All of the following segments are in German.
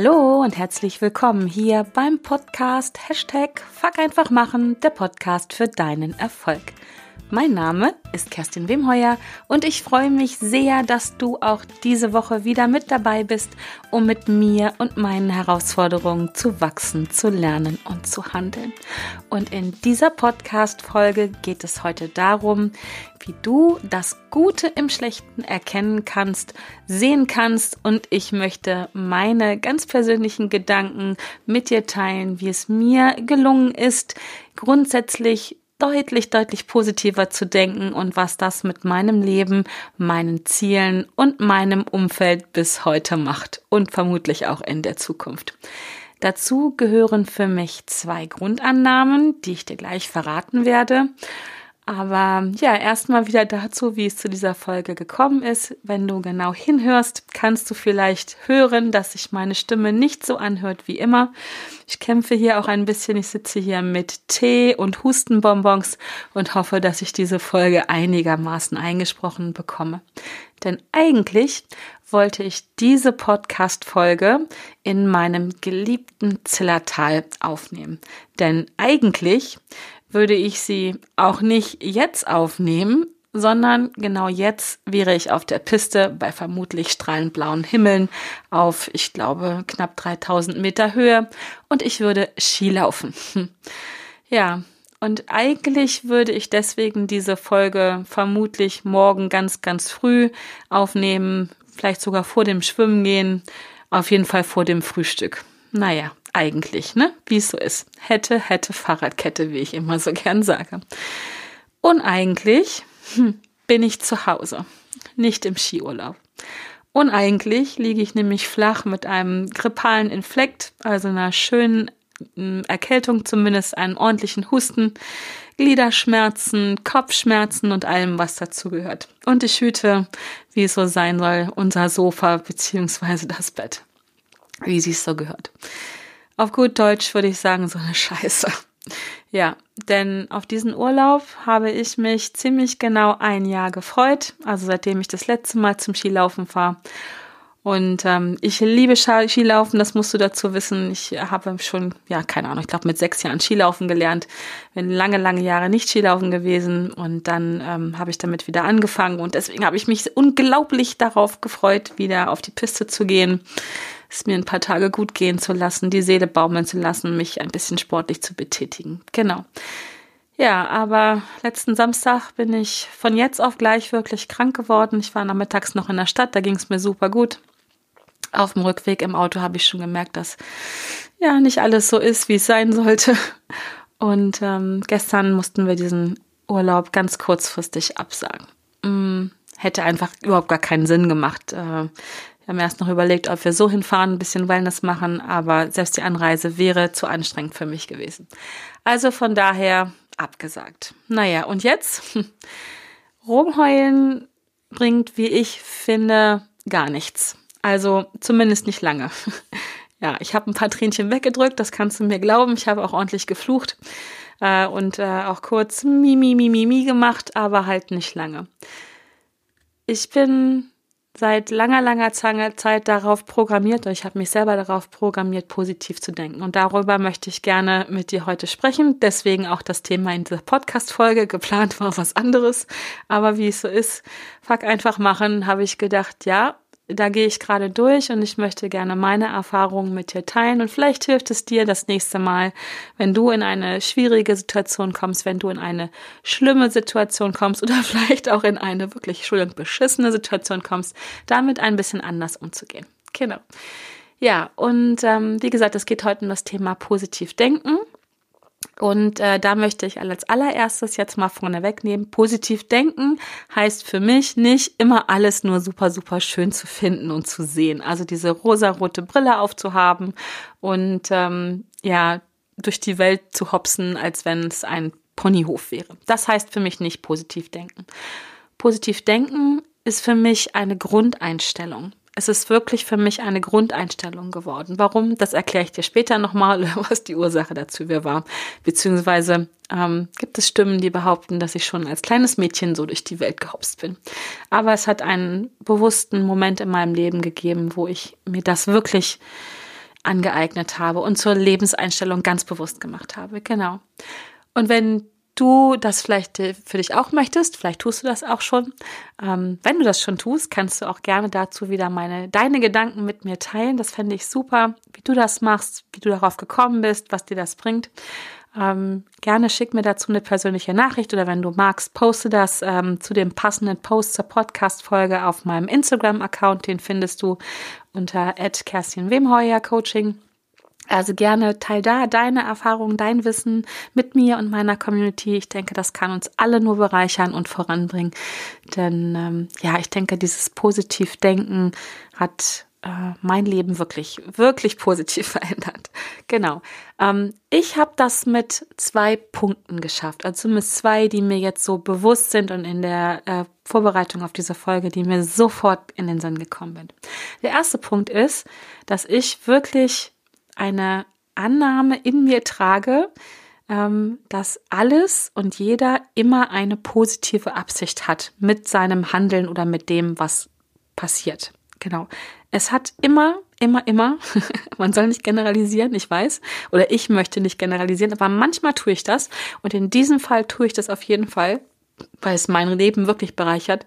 Hallo und herzlich willkommen hier beim Podcast Hashtag Fuck einfach machen, der Podcast für deinen Erfolg. Mein Name ist Kerstin Wemheuer und ich freue mich sehr, dass du auch diese Woche wieder mit dabei bist, um mit mir und meinen Herausforderungen zu wachsen, zu lernen und zu handeln. Und in dieser Podcast-Folge geht es heute darum, wie du das Gute im Schlechten erkennen kannst, sehen kannst und ich möchte meine ganz persönlichen Gedanken mit dir teilen, wie es mir gelungen ist, grundsätzlich deutlich, deutlich positiver zu denken und was das mit meinem Leben, meinen Zielen und meinem Umfeld bis heute macht und vermutlich auch in der Zukunft. Dazu gehören für mich zwei Grundannahmen, die ich dir gleich verraten werde. Aber ja, erstmal wieder dazu, wie es zu dieser Folge gekommen ist. Wenn du genau hinhörst, kannst du vielleicht hören, dass sich meine Stimme nicht so anhört wie immer. Ich kämpfe hier auch ein bisschen. Ich sitze hier mit Tee und Hustenbonbons und hoffe, dass ich diese Folge einigermaßen eingesprochen bekomme. Denn eigentlich wollte ich diese Podcast-Folge in meinem geliebten Zillertal aufnehmen. Denn eigentlich würde ich sie auch nicht jetzt aufnehmen, sondern genau jetzt wäre ich auf der Piste bei vermutlich strahlend blauen Himmeln auf, ich glaube, knapp 3000 Meter Höhe und ich würde Skilaufen. Ja, und eigentlich würde ich deswegen diese Folge vermutlich morgen ganz, ganz früh aufnehmen, vielleicht sogar vor dem Schwimmen gehen, auf jeden Fall vor dem Frühstück. Naja, eigentlich, ne? Wie es so ist. Hätte, hätte Fahrradkette, wie ich immer so gern sage. Und eigentlich hm, bin ich zu Hause, nicht im Skiurlaub. Und eigentlich liege ich nämlich flach mit einem grippalen Infekt, also einer schönen hm, Erkältung, zumindest einen ordentlichen Husten, Gliederschmerzen, Kopfschmerzen und allem, was dazugehört. Und ich hüte, wie es so sein soll, unser Sofa beziehungsweise das Bett, wie sie es so gehört. Auf gut Deutsch würde ich sagen, so eine Scheiße. Ja, denn auf diesen Urlaub habe ich mich ziemlich genau ein Jahr gefreut, also seitdem ich das letzte Mal zum Skilaufen fahre. Und ähm, ich liebe Skilaufen, das musst du dazu wissen. Ich habe schon, ja, keine Ahnung, ich glaube mit sechs Jahren Skilaufen gelernt. Bin lange, lange Jahre nicht Skilaufen gewesen und dann ähm, habe ich damit wieder angefangen und deswegen habe ich mich unglaublich darauf gefreut, wieder auf die Piste zu gehen es mir ein paar Tage gut gehen zu lassen, die Seele baumeln zu lassen, mich ein bisschen sportlich zu betätigen. Genau. Ja, aber letzten Samstag bin ich von jetzt auf gleich wirklich krank geworden. Ich war nachmittags noch in der Stadt, da ging es mir super gut. Auf dem Rückweg im Auto habe ich schon gemerkt, dass ja nicht alles so ist, wie es sein sollte. Und ähm, gestern mussten wir diesen Urlaub ganz kurzfristig absagen. Hm, hätte einfach überhaupt gar keinen Sinn gemacht. Äh, wir haben erst noch überlegt, ob wir so hinfahren, ein bisschen Wellness machen, aber selbst die Anreise wäre zu anstrengend für mich gewesen. Also von daher abgesagt. Naja, und jetzt? Rumheulen bringt, wie ich finde, gar nichts. Also zumindest nicht lange. Ja, ich habe ein paar Tränchen weggedrückt, das kannst du mir glauben. Ich habe auch ordentlich geflucht äh, und äh, auch kurz mi, mi, mi, mi, mi gemacht, aber halt nicht lange. Ich bin seit langer, langer Zeit darauf programmiert, ich habe mich selber darauf programmiert, positiv zu denken. Und darüber möchte ich gerne mit dir heute sprechen. Deswegen auch das Thema in dieser Podcast-Folge. Geplant war was anderes. Aber wie es so ist, fuck einfach machen, habe ich gedacht, ja, da gehe ich gerade durch und ich möchte gerne meine Erfahrungen mit dir teilen und vielleicht hilft es dir das nächste Mal, wenn du in eine schwierige Situation kommst, wenn du in eine schlimme Situation kommst oder vielleicht auch in eine wirklich Entschuldigung, beschissene Situation kommst, damit ein bisschen anders umzugehen. Genau. Ja, und ähm, wie gesagt, es geht heute um das Thema positiv denken. Und äh, da möchte ich als allererstes jetzt mal vorne wegnehmen. Positiv denken heißt für mich nicht immer alles nur super, super schön zu finden und zu sehen. Also diese rosarote Brille aufzuhaben und ähm, ja, durch die Welt zu hopsen, als wenn es ein Ponyhof wäre. Das heißt für mich nicht positiv denken. Positiv denken ist für mich eine Grundeinstellung es ist wirklich für mich eine Grundeinstellung geworden. Warum? Das erkläre ich dir später nochmal, was die Ursache dazu war. Beziehungsweise ähm, gibt es Stimmen, die behaupten, dass ich schon als kleines Mädchen so durch die Welt gehopst bin. Aber es hat einen bewussten Moment in meinem Leben gegeben, wo ich mir das wirklich angeeignet habe und zur Lebenseinstellung ganz bewusst gemacht habe. Genau. Und wenn du das vielleicht äh, für dich auch möchtest, vielleicht tust du das auch schon. Ähm, wenn du das schon tust, kannst du auch gerne dazu wieder meine, deine Gedanken mit mir teilen. Das fände ich super, wie du das machst, wie du darauf gekommen bist, was dir das bringt. Ähm, gerne schick mir dazu eine persönliche Nachricht oder wenn du magst, poste das ähm, zu dem passenden Post zur Podcast-Folge auf meinem Instagram-Account. Den findest du unter Kerstin Wemheuer Coaching. Also gerne teil da deine Erfahrungen, dein Wissen mit mir und meiner Community. Ich denke, das kann uns alle nur bereichern und voranbringen. Denn ähm, ja, ich denke, dieses Positivdenken hat äh, mein Leben wirklich, wirklich positiv verändert. Genau. Ähm, ich habe das mit zwei Punkten geschafft. Also zumindest zwei, die mir jetzt so bewusst sind und in der äh, Vorbereitung auf diese Folge, die mir sofort in den Sinn gekommen sind. Der erste Punkt ist, dass ich wirklich eine Annahme in mir trage, ähm, dass alles und jeder immer eine positive Absicht hat mit seinem Handeln oder mit dem, was passiert. Genau. Es hat immer, immer, immer, man soll nicht generalisieren, ich weiß, oder ich möchte nicht generalisieren, aber manchmal tue ich das und in diesem Fall tue ich das auf jeden Fall, weil es mein Leben wirklich bereichert.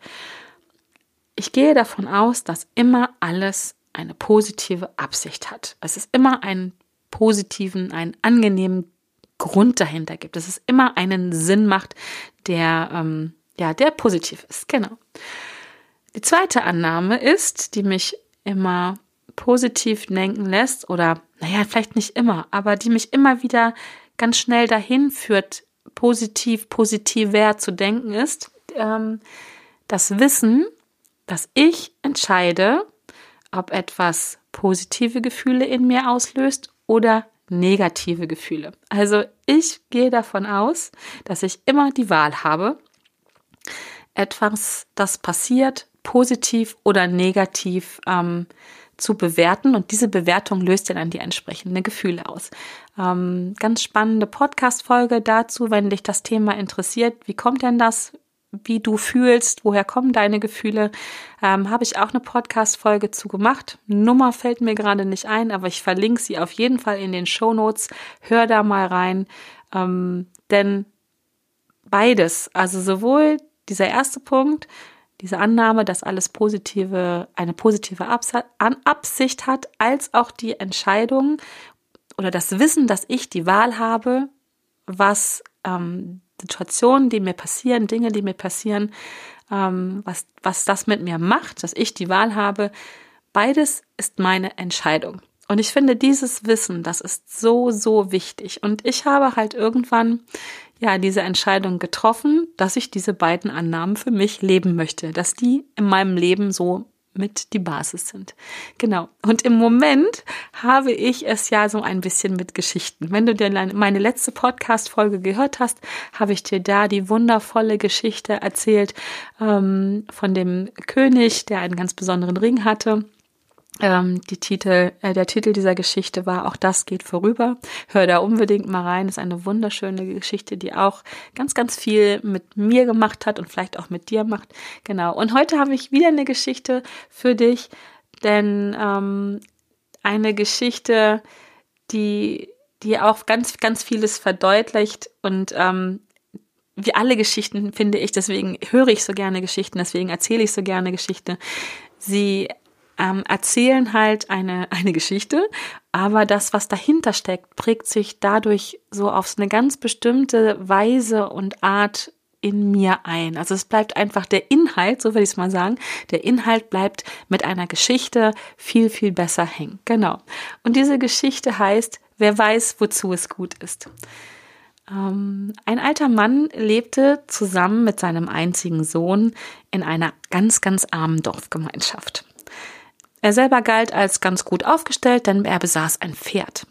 Ich gehe davon aus, dass immer alles eine positive Absicht hat. Es ist immer einen positiven, einen angenehmen Grund dahinter gibt. Es immer einen Sinn macht, der, ähm, ja, der positiv ist. Genau. Die zweite Annahme ist, die mich immer positiv denken lässt oder, naja, vielleicht nicht immer, aber die mich immer wieder ganz schnell dahin führt, positiv, positiver zu denken, ist ähm, das Wissen, dass ich entscheide, ob etwas positive Gefühle in mir auslöst oder negative Gefühle. Also ich gehe davon aus, dass ich immer die Wahl habe, etwas, das passiert, positiv oder negativ ähm, zu bewerten und diese Bewertung löst dann die entsprechenden Gefühle aus. Ähm, ganz spannende Podcast-Folge dazu, wenn dich das Thema interessiert. Wie kommt denn das? Wie du fühlst, woher kommen deine Gefühle, ähm, habe ich auch eine Podcast-Folge zu gemacht. Nummer fällt mir gerade nicht ein, aber ich verlinke sie auf jeden Fall in den Show Notes. Hör da mal rein, ähm, denn beides, also sowohl dieser erste Punkt, diese Annahme, dass alles positive, eine positive Absicht hat, als auch die Entscheidung oder das Wissen, dass ich die Wahl habe, was ähm, Situationen, die mir passieren, Dinge, die mir passieren, ähm, was, was das mit mir macht, dass ich die Wahl habe, beides ist meine Entscheidung. Und ich finde dieses Wissen, das ist so, so wichtig. Und ich habe halt irgendwann ja diese Entscheidung getroffen, dass ich diese beiden Annahmen für mich leben möchte, dass die in meinem Leben so mit die Basis sind. Genau. Und im Moment habe ich es ja so ein bisschen mit Geschichten. Wenn du dir meine letzte Podcast-Folge gehört hast, habe ich dir da die wundervolle Geschichte erzählt ähm, von dem König, der einen ganz besonderen Ring hatte ähm, die Titel, äh, der Titel dieser Geschichte war Auch das geht vorüber. Hör da unbedingt mal rein. Ist eine wunderschöne Geschichte, die auch ganz, ganz viel mit mir gemacht hat und vielleicht auch mit dir macht. Genau. Und heute habe ich wieder eine Geschichte für dich, denn ähm, eine Geschichte, die, die auch ganz, ganz vieles verdeutlicht und ähm, wie alle Geschichten finde ich, deswegen höre ich so gerne Geschichten, deswegen erzähle ich so gerne Geschichte. Sie ähm, erzählen halt eine, eine Geschichte, aber das, was dahinter steckt, prägt sich dadurch so auf eine ganz bestimmte Weise und Art in mir ein. Also es bleibt einfach der Inhalt, so würde ich es mal sagen, der Inhalt bleibt mit einer Geschichte viel, viel besser hängen. Genau. Und diese Geschichte heißt, wer weiß, wozu es gut ist. Ähm, ein alter Mann lebte zusammen mit seinem einzigen Sohn in einer ganz, ganz armen Dorfgemeinschaft. Er selber galt als ganz gut aufgestellt, denn er besaß ein Pferd,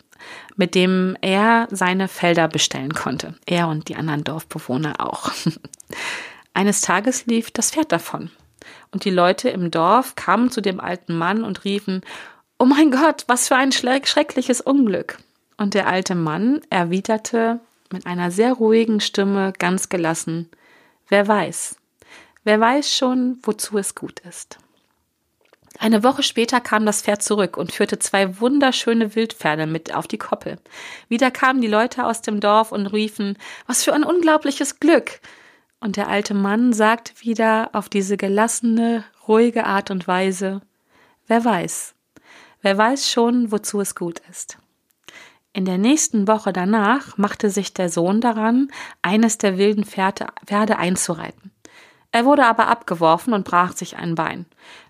mit dem er seine Felder bestellen konnte. Er und die anderen Dorfbewohner auch. Eines Tages lief das Pferd davon. Und die Leute im Dorf kamen zu dem alten Mann und riefen, Oh mein Gott, was für ein schreckliches Unglück. Und der alte Mann erwiderte mit einer sehr ruhigen Stimme ganz gelassen, Wer weiß, wer weiß schon, wozu es gut ist. Eine Woche später kam das Pferd zurück und führte zwei wunderschöne Wildpferde mit auf die Koppel. Wieder kamen die Leute aus dem Dorf und riefen, was für ein unglaubliches Glück. Und der alte Mann sagt wieder auf diese gelassene, ruhige Art und Weise, wer weiß, wer weiß schon, wozu es gut ist. In der nächsten Woche danach machte sich der Sohn daran, eines der wilden Pferde, Pferde einzureiten. Er wurde aber abgeworfen und brach sich ein Bein.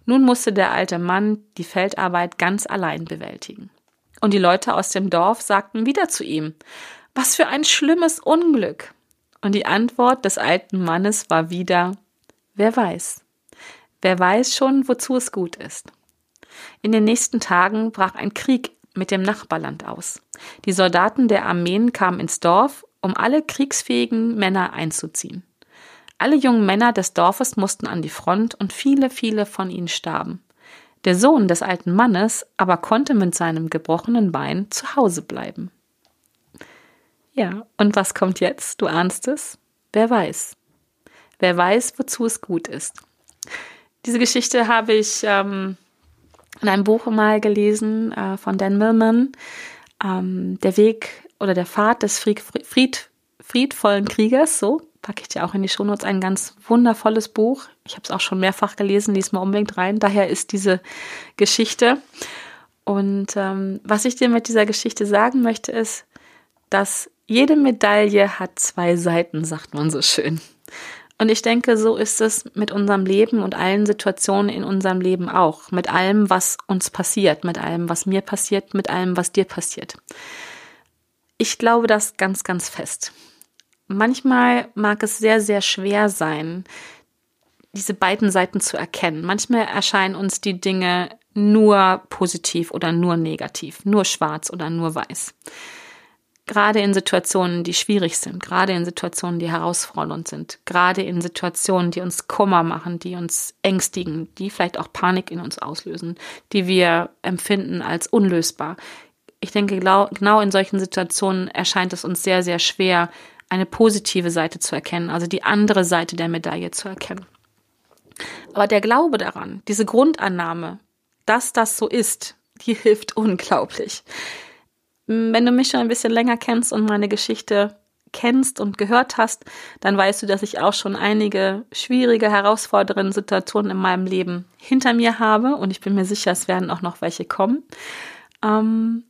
Nun musste der alte Mann die Feldarbeit ganz allein bewältigen. Und die Leute aus dem Dorf sagten wieder zu ihm, was für ein schlimmes Unglück. Und die Antwort des alten Mannes war wieder, wer weiß. Wer weiß schon, wozu es gut ist. In den nächsten Tagen brach ein Krieg mit dem Nachbarland aus. Die Soldaten der Armeen kamen ins Dorf, um alle kriegsfähigen Männer einzuziehen. Alle jungen Männer des Dorfes mussten an die Front und viele, viele von ihnen starben. Der Sohn des alten Mannes aber konnte mit seinem gebrochenen Bein zu Hause bleiben. Ja, und was kommt jetzt? Du ahnst es? Wer weiß? Wer weiß, wozu es gut ist? Diese Geschichte habe ich ähm, in einem Buch mal gelesen äh, von Dan Millman. Ähm, der Weg oder der Pfad des Fried, Fried, friedvollen Kriegers, so packe ich dir auch in die Shownotes ein ganz wundervolles Buch. Ich habe es auch schon mehrfach gelesen, lies mal unbedingt rein. Daher ist diese Geschichte. Und ähm, was ich dir mit dieser Geschichte sagen möchte, ist, dass jede Medaille hat zwei Seiten, sagt man so schön. Und ich denke, so ist es mit unserem Leben und allen Situationen in unserem Leben auch. Mit allem, was uns passiert, mit allem, was mir passiert, mit allem, was dir passiert. Ich glaube das ganz, ganz fest. Manchmal mag es sehr, sehr schwer sein, diese beiden Seiten zu erkennen. Manchmal erscheinen uns die Dinge nur positiv oder nur negativ, nur schwarz oder nur weiß. Gerade in Situationen, die schwierig sind, gerade in Situationen, die herausfordernd sind, gerade in Situationen, die uns Kummer machen, die uns ängstigen, die vielleicht auch Panik in uns auslösen, die wir empfinden als unlösbar. Ich denke, genau in solchen Situationen erscheint es uns sehr, sehr schwer, eine positive Seite zu erkennen, also die andere Seite der Medaille zu erkennen. Aber der Glaube daran, diese Grundannahme, dass das so ist, die hilft unglaublich. Wenn du mich schon ein bisschen länger kennst und meine Geschichte kennst und gehört hast, dann weißt du, dass ich auch schon einige schwierige, herausfordernde Situationen in meinem Leben hinter mir habe und ich bin mir sicher, es werden auch noch welche kommen. Ähm,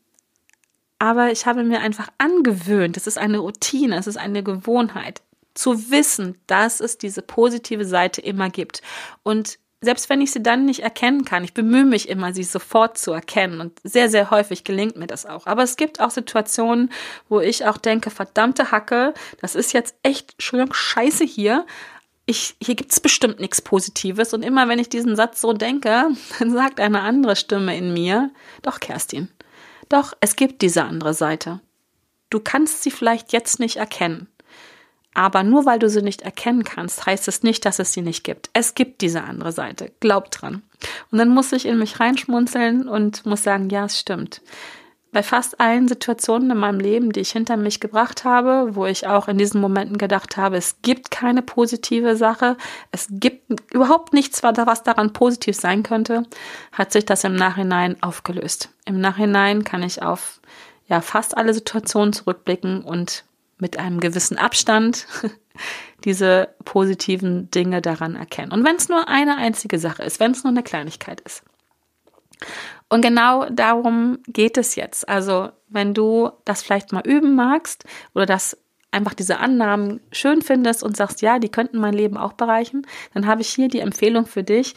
aber ich habe mir einfach angewöhnt, es ist eine Routine, es ist eine Gewohnheit, zu wissen, dass es diese positive Seite immer gibt. Und selbst wenn ich sie dann nicht erkennen kann, ich bemühe mich immer, sie sofort zu erkennen und sehr, sehr häufig gelingt mir das auch. Aber es gibt auch Situationen, wo ich auch denke, verdammte Hacke, das ist jetzt echt schon scheiße hier. Ich, hier gibt's bestimmt nichts Positives. Und immer wenn ich diesen Satz so denke, dann sagt eine andere Stimme in mir, doch, Kerstin, doch, es gibt diese andere Seite. Du kannst sie vielleicht jetzt nicht erkennen. Aber nur weil du sie nicht erkennen kannst, heißt es nicht, dass es sie nicht gibt. Es gibt diese andere Seite. Glaub dran. Und dann muss ich in mich reinschmunzeln und muss sagen, ja, es stimmt bei fast allen Situationen in meinem Leben, die ich hinter mich gebracht habe, wo ich auch in diesen Momenten gedacht habe, es gibt keine positive Sache, es gibt überhaupt nichts, was daran positiv sein könnte, hat sich das im Nachhinein aufgelöst. Im Nachhinein kann ich auf ja fast alle Situationen zurückblicken und mit einem gewissen Abstand diese positiven Dinge daran erkennen. Und wenn es nur eine einzige Sache ist, wenn es nur eine Kleinigkeit ist. Und genau darum geht es jetzt. Also, wenn du das vielleicht mal üben magst oder das einfach diese Annahmen schön findest und sagst, ja, die könnten mein Leben auch bereichen, dann habe ich hier die Empfehlung für dich,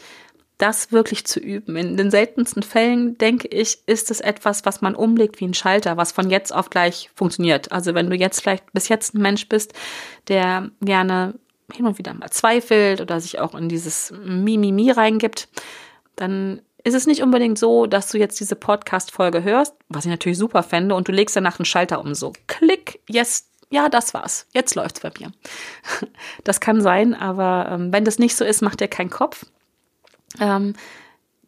das wirklich zu üben. In den seltensten Fällen, denke ich, ist es etwas, was man umlegt wie ein Schalter, was von jetzt auf gleich funktioniert. Also wenn du jetzt vielleicht bis jetzt ein Mensch bist, der gerne hin und wieder mal zweifelt oder sich auch in dieses Mimimi reingibt, dann ist es nicht unbedingt so, dass du jetzt diese Podcast-Folge hörst, was ich natürlich super fände, und du legst danach einen Schalter um so. Klick, yes, ja, das war's. Jetzt läuft's bei mir. Das kann sein, aber ähm, wenn das nicht so ist, mach dir keinen Kopf. Ähm,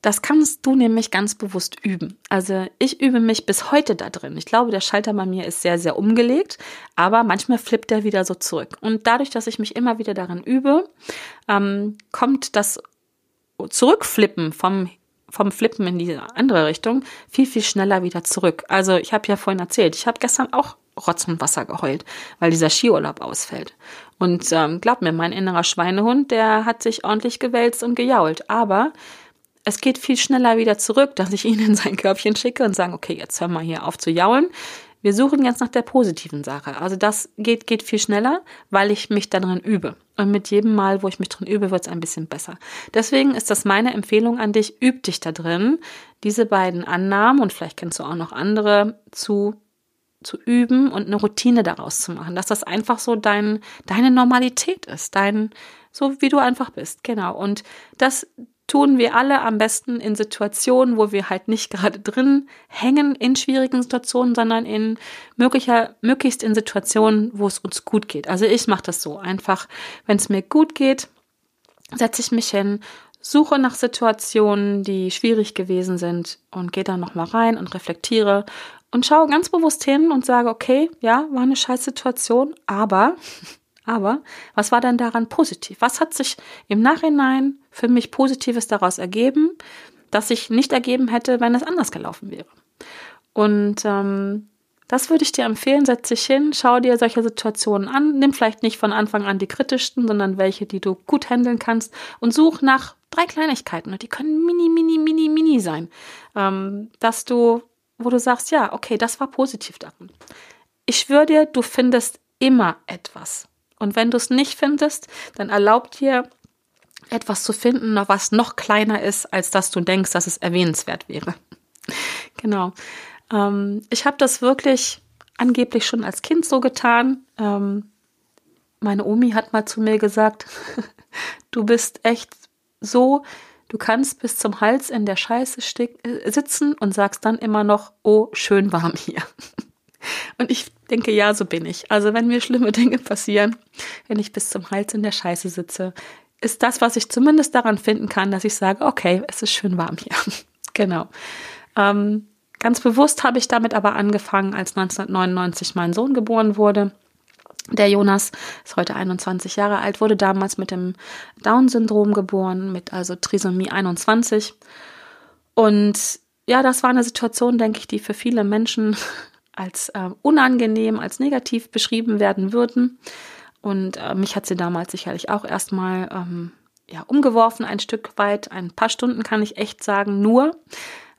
das kannst du nämlich ganz bewusst üben. Also ich übe mich bis heute da drin. Ich glaube, der Schalter bei mir ist sehr, sehr umgelegt, aber manchmal flippt er wieder so zurück. Und dadurch, dass ich mich immer wieder daran übe, ähm, kommt das Zurückflippen vom vom Flippen in die andere Richtung viel, viel schneller wieder zurück. Also ich habe ja vorhin erzählt, ich habe gestern auch Rotz und Wasser geheult, weil dieser Skiurlaub ausfällt. Und ähm, glaub mir, mein innerer Schweinehund, der hat sich ordentlich gewälzt und gejault. Aber es geht viel schneller wieder zurück, dass ich ihn in sein Körbchen schicke und sage, okay, jetzt hör mal hier auf zu jaulen. Wir suchen jetzt nach der positiven Sache. Also das geht, geht viel schneller, weil ich mich darin übe. Und mit jedem Mal, wo ich mich drin übe, wird es ein bisschen besser. Deswegen ist das meine Empfehlung an dich, üb dich da drin, diese beiden Annahmen und vielleicht kennst du auch noch andere zu zu üben und eine Routine daraus zu machen, dass das einfach so dein, deine Normalität ist, dein, so wie du einfach bist, genau. Und das tun wir alle am besten in Situationen, wo wir halt nicht gerade drin hängen in schwierigen Situationen, sondern in möglicher, möglichst in Situationen, wo es uns gut geht. Also ich mache das so einfach, wenn es mir gut geht, setze ich mich hin, suche nach Situationen, die schwierig gewesen sind und gehe da nochmal rein und reflektiere und schaue ganz bewusst hin und sage, okay, ja, war eine scheiß Situation, aber, aber, was war denn daran positiv? Was hat sich im Nachhinein für mich Positives daraus ergeben, das sich nicht ergeben hätte, wenn es anders gelaufen wäre? Und ähm, das würde ich dir empfehlen. Setz dich hin, schau dir solche Situationen an. Nimm vielleicht nicht von Anfang an die kritischsten, sondern welche, die du gut handeln kannst und such nach drei Kleinigkeiten. Und die können mini, mini, mini, mini sein. Ähm, dass du wo du sagst, ja, okay, das war positiv daran. Ich schwöre dir, du findest immer etwas. Und wenn du es nicht findest, dann erlaubt dir, etwas zu finden, was noch kleiner ist, als dass du denkst, dass es erwähnenswert wäre. genau. Ähm, ich habe das wirklich angeblich schon als Kind so getan. Ähm, meine Omi hat mal zu mir gesagt, du bist echt so Du kannst bis zum Hals in der Scheiße äh, sitzen und sagst dann immer noch, oh, schön warm hier. Und ich denke, ja, so bin ich. Also wenn mir schlimme Dinge passieren, wenn ich bis zum Hals in der Scheiße sitze, ist das, was ich zumindest daran finden kann, dass ich sage, okay, es ist schön warm hier. genau. Ähm, ganz bewusst habe ich damit aber angefangen, als 1999 mein Sohn geboren wurde. Der Jonas ist heute 21 Jahre alt, wurde damals mit dem Down-Syndrom geboren, mit also Trisomie 21. Und ja, das war eine Situation, denke ich, die für viele Menschen als äh, unangenehm, als negativ beschrieben werden würden. Und äh, mich hat sie damals sicherlich auch erstmal ähm, ja, umgeworfen, ein Stück weit. Ein paar Stunden kann ich echt sagen, nur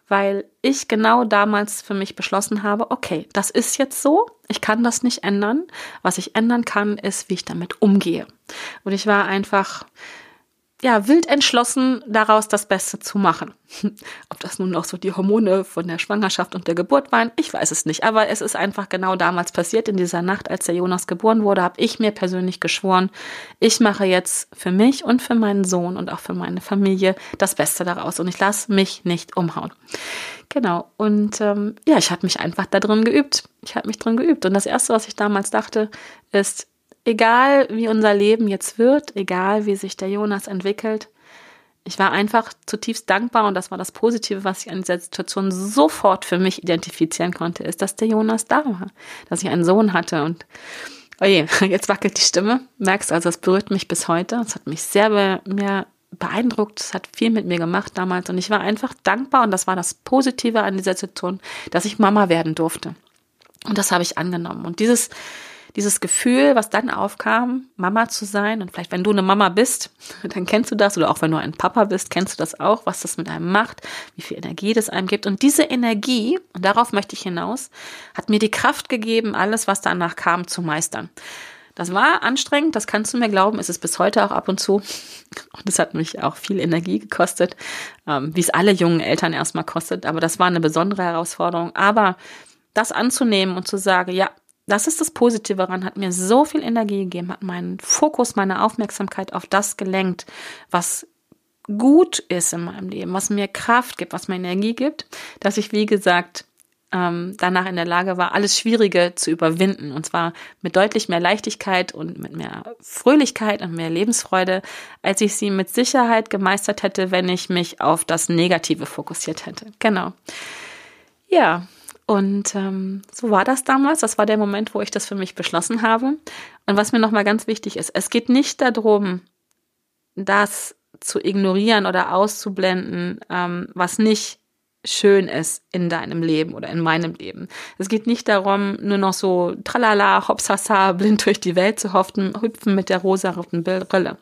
weil ich genau damals für mich beschlossen habe, okay, das ist jetzt so, ich kann das nicht ändern. Was ich ändern kann, ist, wie ich damit umgehe. Und ich war einfach ja, wild entschlossen, daraus das Beste zu machen. Ob das nun noch so die Hormone von der Schwangerschaft und der Geburt waren, ich weiß es nicht. Aber es ist einfach genau damals passiert. In dieser Nacht, als der Jonas geboren wurde, habe ich mir persönlich geschworen, ich mache jetzt für mich und für meinen Sohn und auch für meine Familie das Beste daraus. Und ich lasse mich nicht umhauen. Genau. Und ähm, ja, ich habe mich einfach da drin geübt. Ich habe mich drin geübt. Und das Erste, was ich damals dachte, ist, egal wie unser Leben jetzt wird, egal wie sich der Jonas entwickelt, ich war einfach zutiefst dankbar und das war das Positive, was ich an dieser Situation sofort für mich identifizieren konnte, ist, dass der Jonas da war, dass ich einen Sohn hatte und oje, jetzt wackelt die Stimme, merkst also, es berührt mich bis heute, es hat mich sehr be mehr beeindruckt, es hat viel mit mir gemacht damals und ich war einfach dankbar und das war das Positive an dieser Situation, dass ich Mama werden durfte. Und das habe ich angenommen. Und dieses dieses Gefühl, was dann aufkam, Mama zu sein. Und vielleicht, wenn du eine Mama bist, dann kennst du das. Oder auch wenn du ein Papa bist, kennst du das auch, was das mit einem macht, wie viel Energie das einem gibt. Und diese Energie, und darauf möchte ich hinaus, hat mir die Kraft gegeben, alles, was danach kam, zu meistern. Das war anstrengend, das kannst du mir glauben, ist es bis heute auch ab und zu. Und es hat mich auch viel Energie gekostet, ähm, wie es alle jungen Eltern erstmal kostet. Aber das war eine besondere Herausforderung. Aber das anzunehmen und zu sagen, ja, das ist das Positive daran, hat mir so viel Energie gegeben, hat meinen Fokus, meine Aufmerksamkeit auf das gelenkt, was gut ist in meinem Leben, was mir Kraft gibt, was mir Energie gibt, dass ich, wie gesagt, ähm, danach in der Lage war, alles Schwierige zu überwinden. Und zwar mit deutlich mehr Leichtigkeit und mit mehr Fröhlichkeit und mehr Lebensfreude, als ich sie mit Sicherheit gemeistert hätte, wenn ich mich auf das Negative fokussiert hätte. Genau. Ja, und ähm, so war das damals. Das war der Moment, wo ich das für mich beschlossen habe. Und was mir nochmal ganz wichtig ist, es geht nicht darum, das zu ignorieren oder auszublenden, ähm, was nicht schön ist in deinem Leben oder in meinem Leben. Es geht nicht darum, nur noch so tralala, hopsasa, blind durch die Welt zu hopfen, hüpfen mit der rosaroten Brille.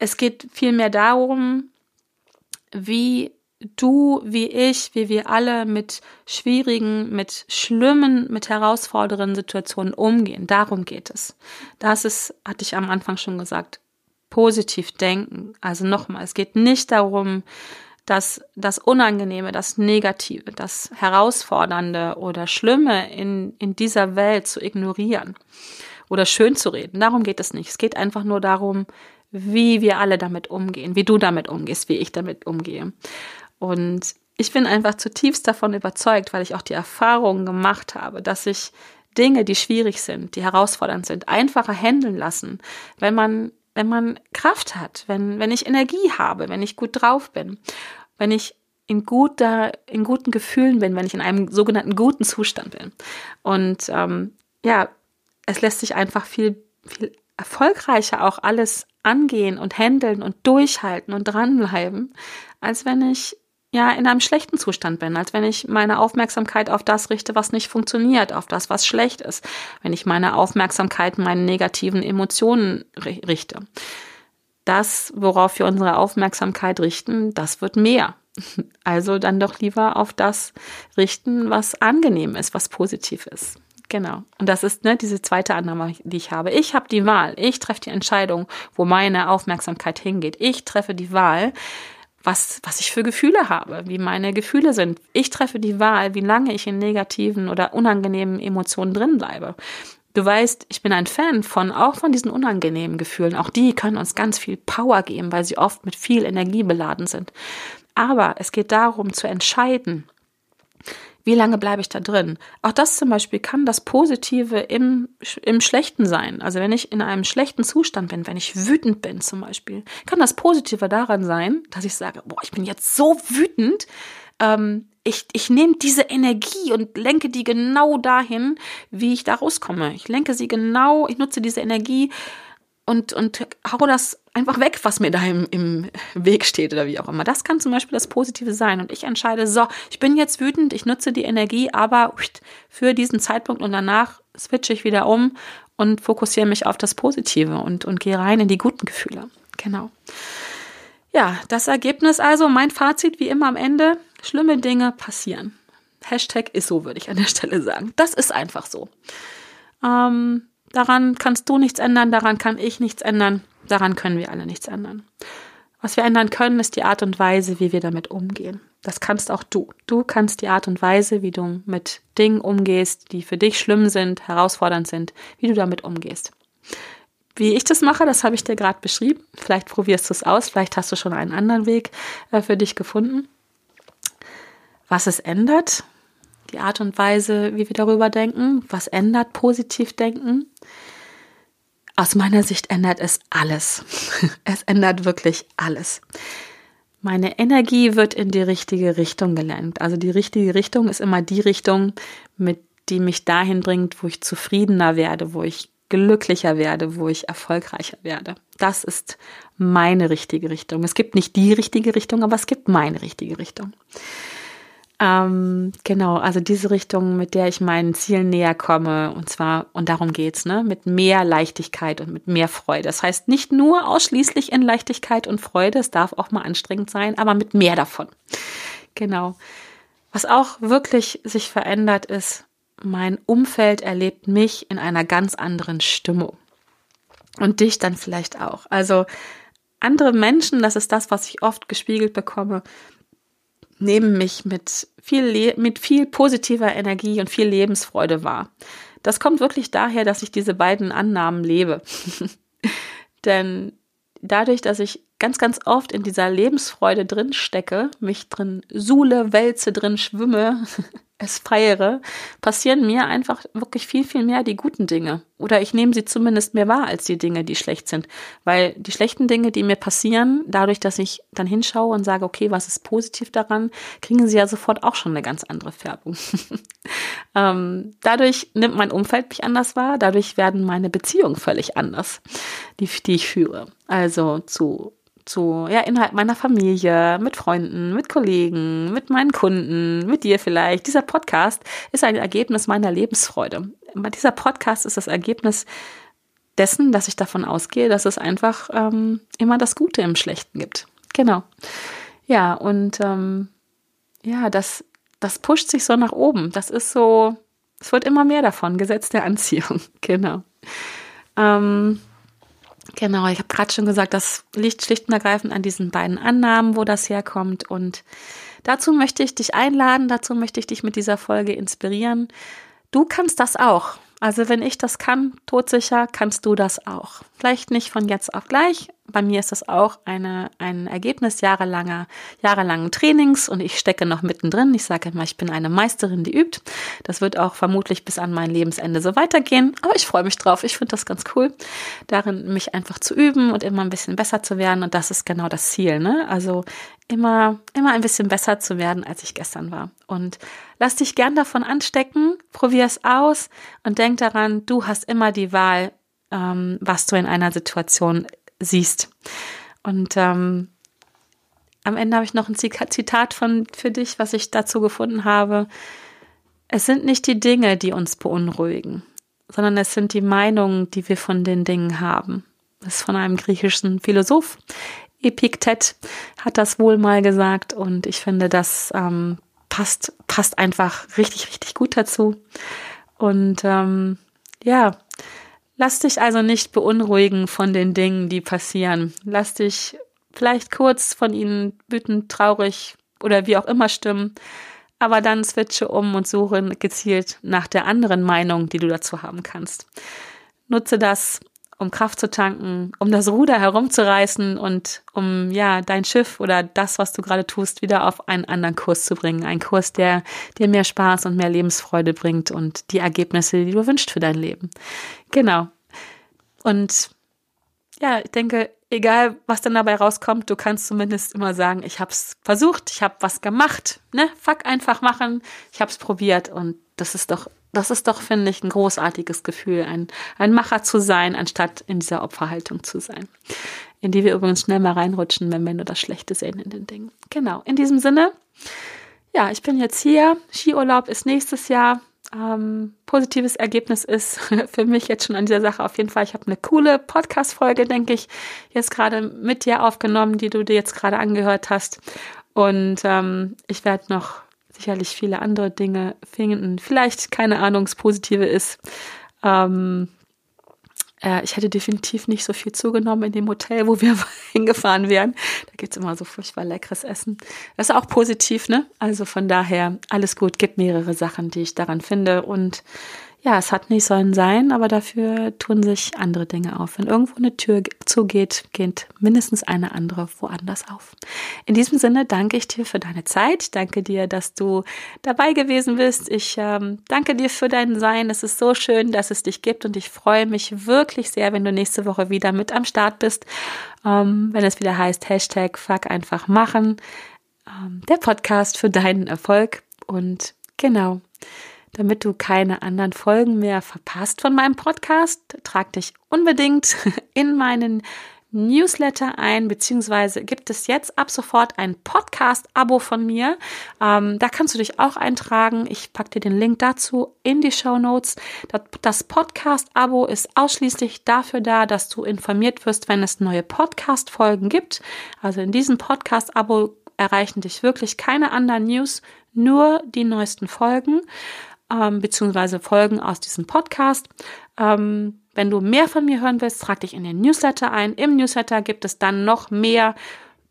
Es geht vielmehr darum, wie du, wie ich, wie wir alle mit schwierigen, mit schlimmen, mit herausfordernden Situationen umgehen. Darum geht es. Das ist, hatte ich am Anfang schon gesagt, positiv denken. Also nochmal, es geht nicht darum, dass das Unangenehme, das Negative, das Herausfordernde oder Schlimme in, in dieser Welt zu ignorieren oder schön zu reden. Darum geht es nicht. Es geht einfach nur darum, wie wir alle damit umgehen, wie du damit umgehst, wie ich damit umgehe. Und ich bin einfach zutiefst davon überzeugt, weil ich auch die Erfahrungen gemacht habe, dass sich Dinge, die schwierig sind, die herausfordernd sind, einfacher handeln lassen, wenn man wenn man Kraft hat, wenn, wenn ich Energie habe, wenn ich gut drauf bin, wenn ich in guter, in guten Gefühlen bin, wenn ich in einem sogenannten guten Zustand bin. Und ähm, ja, es lässt sich einfach viel, viel erfolgreicher auch alles angehen und handeln und durchhalten und dranbleiben, als wenn ich ja in einem schlechten Zustand bin, als wenn ich meine Aufmerksamkeit auf das richte, was nicht funktioniert, auf das, was schlecht ist, wenn ich meine Aufmerksamkeit meinen negativen Emotionen richte. Das, worauf wir unsere Aufmerksamkeit richten, das wird mehr. Also dann doch lieber auf das richten, was angenehm ist, was positiv ist. Genau. Und das ist ne, diese zweite Annahme, die ich habe. Ich habe die Wahl. Ich treffe die Entscheidung, wo meine Aufmerksamkeit hingeht. Ich treffe die Wahl, was, was ich für Gefühle habe, wie meine Gefühle sind. Ich treffe die Wahl, wie lange ich in negativen oder unangenehmen Emotionen drin bleibe. Du weißt, ich bin ein Fan von, auch von diesen unangenehmen Gefühlen. Auch die können uns ganz viel Power geben, weil sie oft mit viel Energie beladen sind. Aber es geht darum zu entscheiden, wie lange bleibe ich da drin? Auch das zum Beispiel kann das Positive im, im Schlechten sein. Also wenn ich in einem schlechten Zustand bin, wenn ich wütend bin zum Beispiel, kann das Positive daran sein, dass ich sage, boah, ich bin jetzt so wütend, ähm, ich, ich nehme diese Energie und lenke die genau dahin, wie ich da rauskomme. Ich lenke sie genau, ich nutze diese Energie und, und hau das einfach weg, was mir da im, im Weg steht oder wie auch immer. Das kann zum Beispiel das Positive sein. Und ich entscheide, so, ich bin jetzt wütend, ich nutze die Energie, aber für diesen Zeitpunkt und danach switche ich wieder um und fokussiere mich auf das Positive und, und gehe rein in die guten Gefühle. Genau. Ja, das Ergebnis also, mein Fazit wie immer am Ende, schlimme Dinge passieren. Hashtag ist so, würde ich an der Stelle sagen. Das ist einfach so. Ähm, Daran kannst du nichts ändern, daran kann ich nichts ändern, daran können wir alle nichts ändern. Was wir ändern können, ist die Art und Weise, wie wir damit umgehen. Das kannst auch du. Du kannst die Art und Weise, wie du mit Dingen umgehst, die für dich schlimm sind, herausfordernd sind, wie du damit umgehst. Wie ich das mache, das habe ich dir gerade beschrieben. Vielleicht probierst du es aus, vielleicht hast du schon einen anderen Weg äh, für dich gefunden. Was es ändert, die Art und Weise, wie wir darüber denken. Was ändert positiv denken? Aus meiner Sicht ändert es alles. Es ändert wirklich alles. Meine Energie wird in die richtige Richtung gelenkt. Also die richtige Richtung ist immer die Richtung, mit die mich dahin bringt, wo ich zufriedener werde, wo ich glücklicher werde, wo ich erfolgreicher werde. Das ist meine richtige Richtung. Es gibt nicht die richtige Richtung, aber es gibt meine richtige Richtung. Ähm, genau, also diese Richtung, mit der ich meinen Zielen näher komme. Und zwar, und darum geht's, ne, mit mehr Leichtigkeit und mit mehr Freude. Das heißt nicht nur ausschließlich in Leichtigkeit und Freude, es darf auch mal anstrengend sein, aber mit mehr davon. Genau. Was auch wirklich sich verändert ist, mein Umfeld erlebt mich in einer ganz anderen Stimmung. Und dich dann vielleicht auch. Also andere Menschen, das ist das, was ich oft gespiegelt bekomme, nehmen mich mit viel, mit viel positiver Energie und viel Lebensfreude wahr. Das kommt wirklich daher, dass ich diese beiden Annahmen lebe. Denn dadurch, dass ich ganz, ganz oft in dieser Lebensfreude drin stecke, mich drin suhle, wälze, drin schwimme, es feiere, passieren mir einfach wirklich viel, viel mehr die guten Dinge. Oder ich nehme sie zumindest mehr wahr als die Dinge, die schlecht sind. Weil die schlechten Dinge, die mir passieren, dadurch, dass ich dann hinschaue und sage, okay, was ist positiv daran, kriegen sie ja sofort auch schon eine ganz andere Färbung. ähm, dadurch nimmt mein Umfeld mich anders wahr, dadurch werden meine Beziehungen völlig anders, die, die ich führe. Also zu zu, ja, innerhalb meiner Familie, mit Freunden, mit Kollegen, mit meinen Kunden, mit dir vielleicht. Dieser Podcast ist ein Ergebnis meiner Lebensfreude. Dieser Podcast ist das Ergebnis dessen, dass ich davon ausgehe, dass es einfach ähm, immer das Gute im Schlechten gibt. Genau. Ja, und ähm, ja, das, das pusht sich so nach oben. Das ist so, es wird immer mehr davon, Gesetz der Anziehung. genau. Ähm, genau, ich habe gerade schon gesagt, das liegt schlicht und ergreifend an diesen beiden Annahmen, wo das herkommt. Und dazu möchte ich dich einladen, dazu möchte ich dich mit dieser Folge inspirieren. Du kannst das auch. Also wenn ich das kann, todsicher, kannst du das auch. Vielleicht nicht von jetzt auf gleich. Bei mir ist das auch eine, ein Ergebnis jahrelanger, jahrelangen Trainings und ich stecke noch mittendrin. Ich sage immer, ich bin eine Meisterin, die übt. Das wird auch vermutlich bis an mein Lebensende so weitergehen. Aber ich freue mich drauf. Ich finde das ganz cool, darin mich einfach zu üben und immer ein bisschen besser zu werden. Und das ist genau das Ziel. Ne? Also immer, immer ein bisschen besser zu werden, als ich gestern war. Und lass dich gern davon anstecken, probier es aus und denk daran, du hast immer die Wahl, ähm, was du in einer Situation siehst. Und ähm, am Ende habe ich noch ein Zitat von, für dich, was ich dazu gefunden habe. Es sind nicht die Dinge, die uns beunruhigen, sondern es sind die Meinungen, die wir von den Dingen haben. Das ist von einem griechischen Philosoph. Epiktet hat das wohl mal gesagt und ich finde, das ähm, passt, passt einfach richtig, richtig gut dazu. Und ähm, ja, lass dich also nicht beunruhigen von den Dingen, die passieren. Lass dich vielleicht kurz von ihnen wütend, traurig oder wie auch immer stimmen, aber dann switche um und suche gezielt nach der anderen Meinung, die du dazu haben kannst. Nutze das um Kraft zu tanken, um das Ruder herumzureißen und um ja dein Schiff oder das, was du gerade tust, wieder auf einen anderen Kurs zu bringen. Ein Kurs, der dir mehr Spaß und mehr Lebensfreude bringt und die Ergebnisse, die du wünschst für dein Leben. Genau. Und ja, ich denke, egal was dann dabei rauskommt, du kannst zumindest immer sagen, ich habe es versucht, ich habe was gemacht, ne? Fuck einfach machen, ich habe es probiert und das ist doch das ist doch, finde ich, ein großartiges Gefühl, ein, ein Macher zu sein, anstatt in dieser Opferhaltung zu sein. In die wir übrigens schnell mal reinrutschen, wenn wir nur das Schlechte sehen in den Dingen. Genau, in diesem Sinne, ja, ich bin jetzt hier. Skiurlaub ist nächstes Jahr. Ähm, positives Ergebnis ist für mich jetzt schon an dieser Sache auf jeden Fall. Ich habe eine coole Podcast-Folge, denke ich, jetzt gerade mit dir aufgenommen, die du dir jetzt gerade angehört hast. Und ähm, ich werde noch sicherlich viele andere Dinge finden. Vielleicht, keine Ahnung, das Positive ist, ähm, äh, ich hätte definitiv nicht so viel zugenommen in dem Hotel, wo wir hingefahren wären. Da gibt es immer so furchtbar leckeres Essen. Das ist auch positiv, ne? Also von daher, alles gut, gibt mehrere Sachen, die ich daran finde. Und ja, es hat nicht sollen sein, aber dafür tun sich andere Dinge auf. Wenn irgendwo eine Tür zugeht, geht mindestens eine andere woanders auf. In diesem Sinne danke ich dir für deine Zeit. Danke dir, dass du dabei gewesen bist. Ich ähm, danke dir für dein Sein. Es ist so schön, dass es dich gibt und ich freue mich wirklich sehr, wenn du nächste Woche wieder mit am Start bist. Ähm, wenn es wieder heißt Hashtag Fuck einfach machen. Ähm, der Podcast für deinen Erfolg. Und genau. Damit du keine anderen Folgen mehr verpasst von meinem Podcast, trag dich unbedingt in meinen Newsletter ein, beziehungsweise gibt es jetzt ab sofort ein Podcast-Abo von mir. Ähm, da kannst du dich auch eintragen. Ich packe dir den Link dazu in die Show Notes. Das Podcast-Abo ist ausschließlich dafür da, dass du informiert wirst, wenn es neue Podcast-Folgen gibt. Also in diesem Podcast-Abo erreichen dich wirklich keine anderen News, nur die neuesten Folgen ähm, beziehungsweise Folgen aus diesem Podcast. Ähm, wenn du mehr von mir hören willst, trag dich in den Newsletter ein. Im Newsletter gibt es dann noch mehr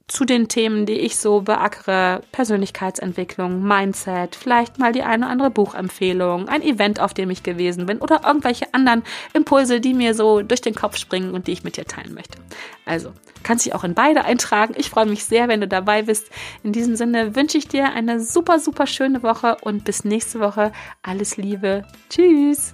zu den Themen, die ich so beackere, Persönlichkeitsentwicklung, Mindset, vielleicht mal die eine oder andere Buchempfehlung, ein Event, auf dem ich gewesen bin oder irgendwelche anderen Impulse, die mir so durch den Kopf springen und die ich mit dir teilen möchte. Also, kannst dich auch in beide eintragen. Ich freue mich sehr, wenn du dabei bist. In diesem Sinne wünsche ich dir eine super, super schöne Woche und bis nächste Woche. Alles Liebe. Tschüss.